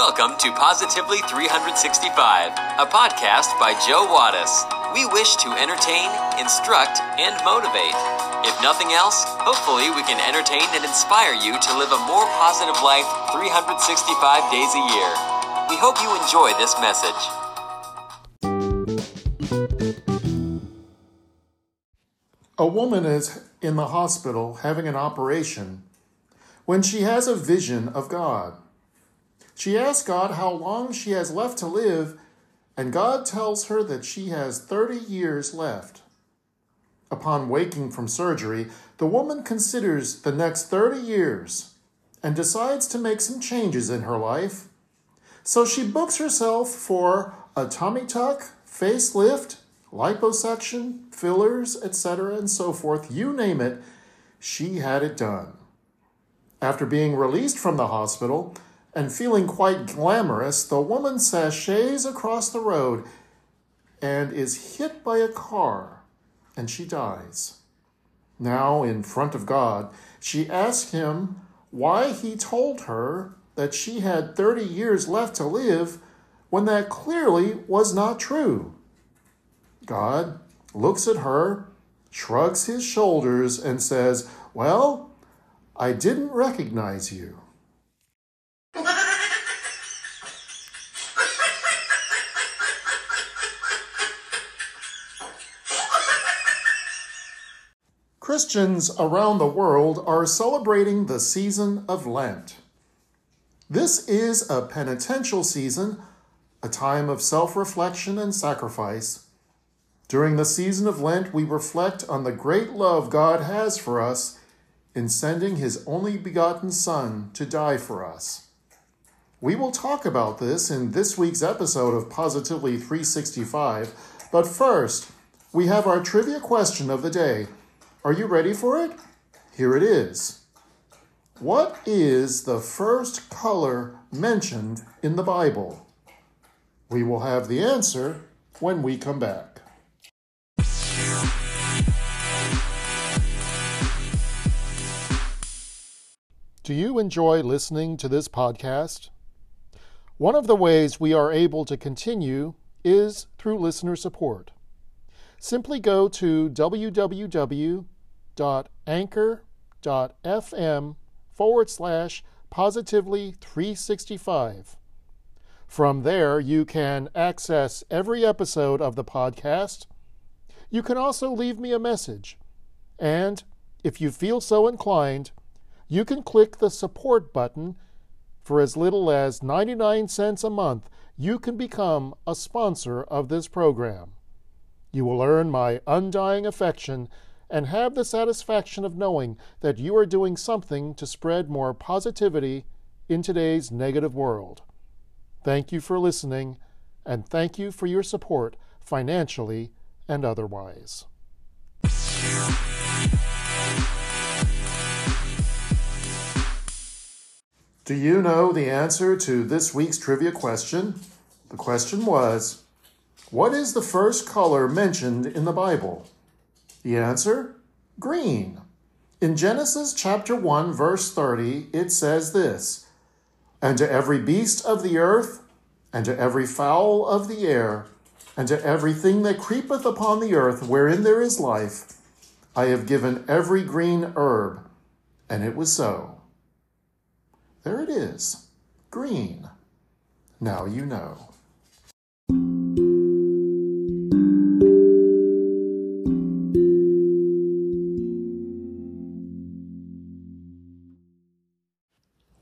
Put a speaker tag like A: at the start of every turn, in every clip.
A: Welcome to Positively 365, a podcast by Joe Wattis. We wish to entertain, instruct, and motivate. If nothing else, hopefully we can entertain and inspire you to live a more positive life 365 days a year. We hope you enjoy this message.
B: A woman is in the hospital having an operation when she has a vision of God. She asks God how long she has left to live, and God tells her that she has 30 years left. Upon waking from surgery, the woman considers the next 30 years and decides to make some changes in her life. So she books herself for a tummy tuck, facelift, liposuction, fillers, etc., and so forth. You name it, she had it done. After being released from the hospital, and feeling quite glamorous, the woman sashays across the road and is hit by a car, and she dies. Now, in front of God, she asks him why he told her that she had 30 years left to live when that clearly was not true. God looks at her, shrugs his shoulders, and says, Well, I didn't recognize you. Christians around the world are celebrating the season of Lent. This is a penitential season, a time of self reflection and sacrifice. During the season of Lent, we reflect on the great love God has for us in sending His only begotten Son to die for us. We will talk about this in this week's episode of Positively 365, but first, we have our trivia question of the day. Are you ready for it? Here it is. What is the first color mentioned in the Bible? We will have the answer when we come back. Do you enjoy listening to this podcast? One of the ways we are able to continue is through listener support simply go to www.anchor.fm forward slash positively 365. From there, you can access every episode of the podcast. You can also leave me a message. And if you feel so inclined, you can click the support button. For as little as 99 cents a month, you can become a sponsor of this program. You will earn my undying affection and have the satisfaction of knowing that you are doing something to spread more positivity in today's negative world. Thank you for listening, and thank you for your support financially and otherwise. Do you know the answer to this week's trivia question? The question was what is the first color mentioned in the Bible? The answer green. In Genesis chapter 1, verse 30, it says this And to every beast of the earth, and to every fowl of the air, and to everything that creepeth upon the earth wherein there is life, I have given every green herb. And it was so. There it is green. Now you know.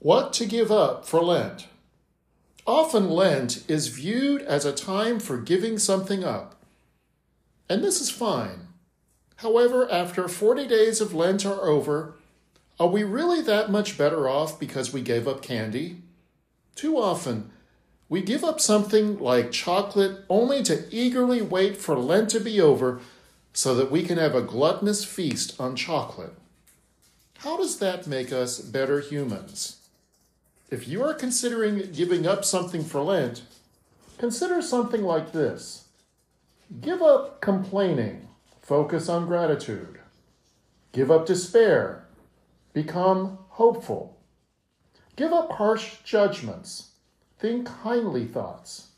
B: What to give up for Lent? Often Lent is viewed as a time for giving something up. And this is fine. However, after 40 days of Lent are over, are we really that much better off because we gave up candy? Too often, we give up something like chocolate only to eagerly wait for Lent to be over so that we can have a gluttonous feast on chocolate. How does that make us better humans? If you are considering giving up something for Lent, consider something like this Give up complaining, focus on gratitude. Give up despair, become hopeful. Give up harsh judgments, think kindly thoughts.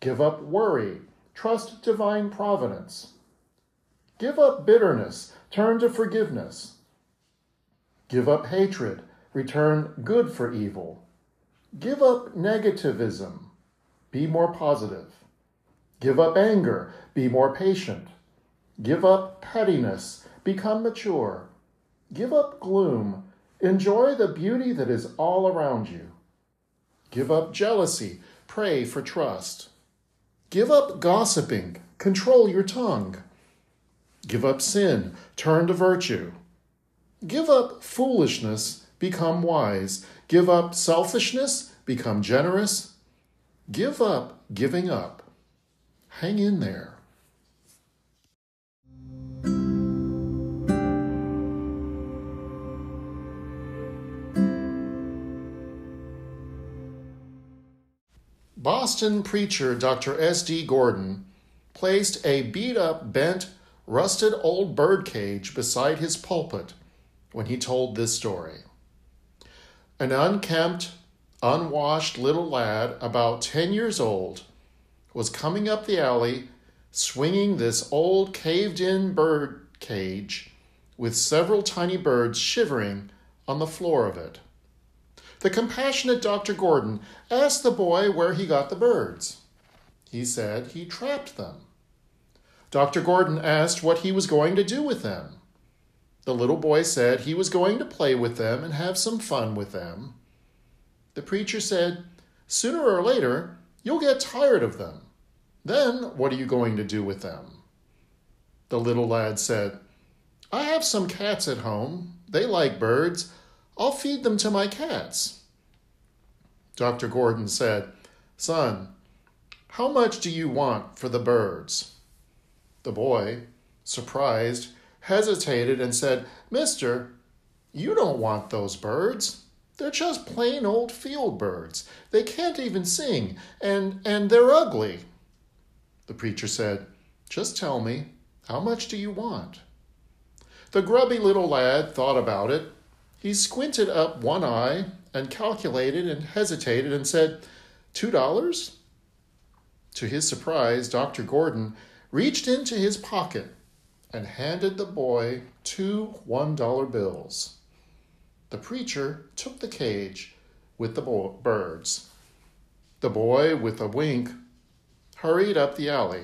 B: Give up worry, trust divine providence. Give up bitterness, turn to forgiveness. Give up hatred, return good for evil. Give up negativism, be more positive. Give up anger, be more patient. Give up pettiness, become mature. Give up gloom, enjoy the beauty that is all around you. Give up jealousy, pray for trust. Give up gossiping, control your tongue. Give up sin, turn to virtue. Give up foolishness, become wise. Give up selfishness, become generous. Give up giving up. Hang in there. Boston preacher Dr. S.D. Gordon placed a beat up, bent, rusted old birdcage beside his pulpit when he told this story. An unkempt, unwashed little lad, about 10 years old, was coming up the alley swinging this old caved in bird cage with several tiny birds shivering on the floor of it. The compassionate Dr. Gordon asked the boy where he got the birds. He said he trapped them. Dr. Gordon asked what he was going to do with them. The little boy said he was going to play with them and have some fun with them. The preacher said, Sooner or later, you'll get tired of them. Then what are you going to do with them? The little lad said, I have some cats at home. They like birds. I'll feed them to my cats. Dr. Gordon said, Son, how much do you want for the birds? The boy, surprised, hesitated and said, Mister, you don't want those birds. They're just plain old field birds. They can't even sing, and, and they're ugly. The preacher said, Just tell me, how much do you want? The grubby little lad thought about it he squinted up one eye and calculated and hesitated and said, Two dollars? To his surprise, Dr. Gordon reached into his pocket and handed the boy two one dollar bills. The preacher took the cage with the bo- birds. The boy, with a wink, hurried up the alley.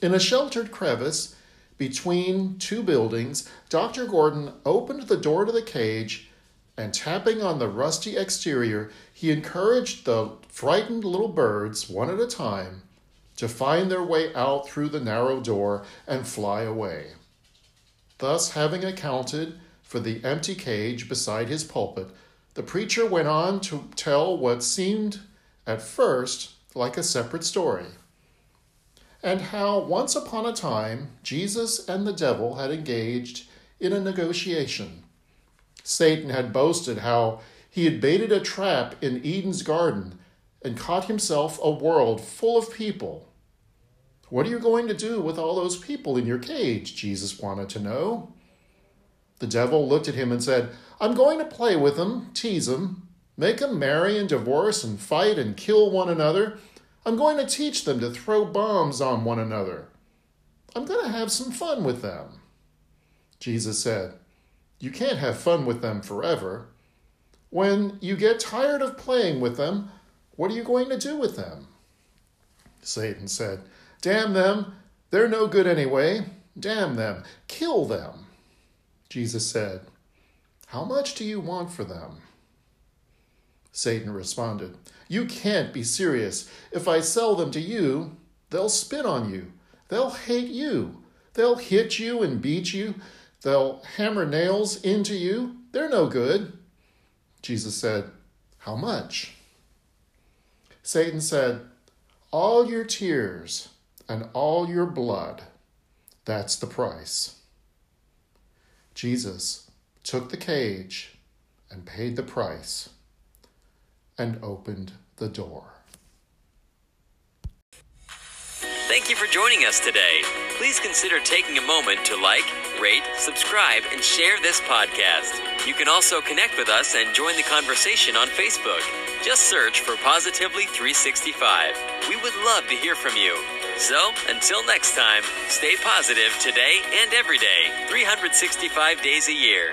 B: In a sheltered crevice, between two buildings, Dr. Gordon opened the door to the cage and tapping on the rusty exterior, he encouraged the frightened little birds, one at a time, to find their way out through the narrow door and fly away. Thus, having accounted for the empty cage beside his pulpit, the preacher went on to tell what seemed at first like a separate story and how once upon a time Jesus and the devil had engaged in a negotiation. Satan had boasted how he had baited a trap in Eden's garden and caught himself a world full of people. What are you going to do with all those people in your cage? Jesus wanted to know. The devil looked at him and said, I'm going to play with them, tease them, make them marry and divorce and fight and kill one another I'm going to teach them to throw bombs on one another. I'm going to have some fun with them. Jesus said, You can't have fun with them forever. When you get tired of playing with them, what are you going to do with them? Satan said, Damn them. They're no good anyway. Damn them. Kill them. Jesus said, How much do you want for them? Satan responded, You can't be serious. If I sell them to you, they'll spit on you. They'll hate you. They'll hit you and beat you. They'll hammer nails into you. They're no good. Jesus said, How much? Satan said, All your tears and all your blood. That's the price. Jesus took the cage and paid the price and opened the door.
A: Thank you for joining us today. Please consider taking a moment to like, rate, subscribe, and share this podcast. You can also connect with us and join the conversation on Facebook. Just search for Positively 365. We would love to hear from you. So, until next time, stay positive today and every day, 365 days a year.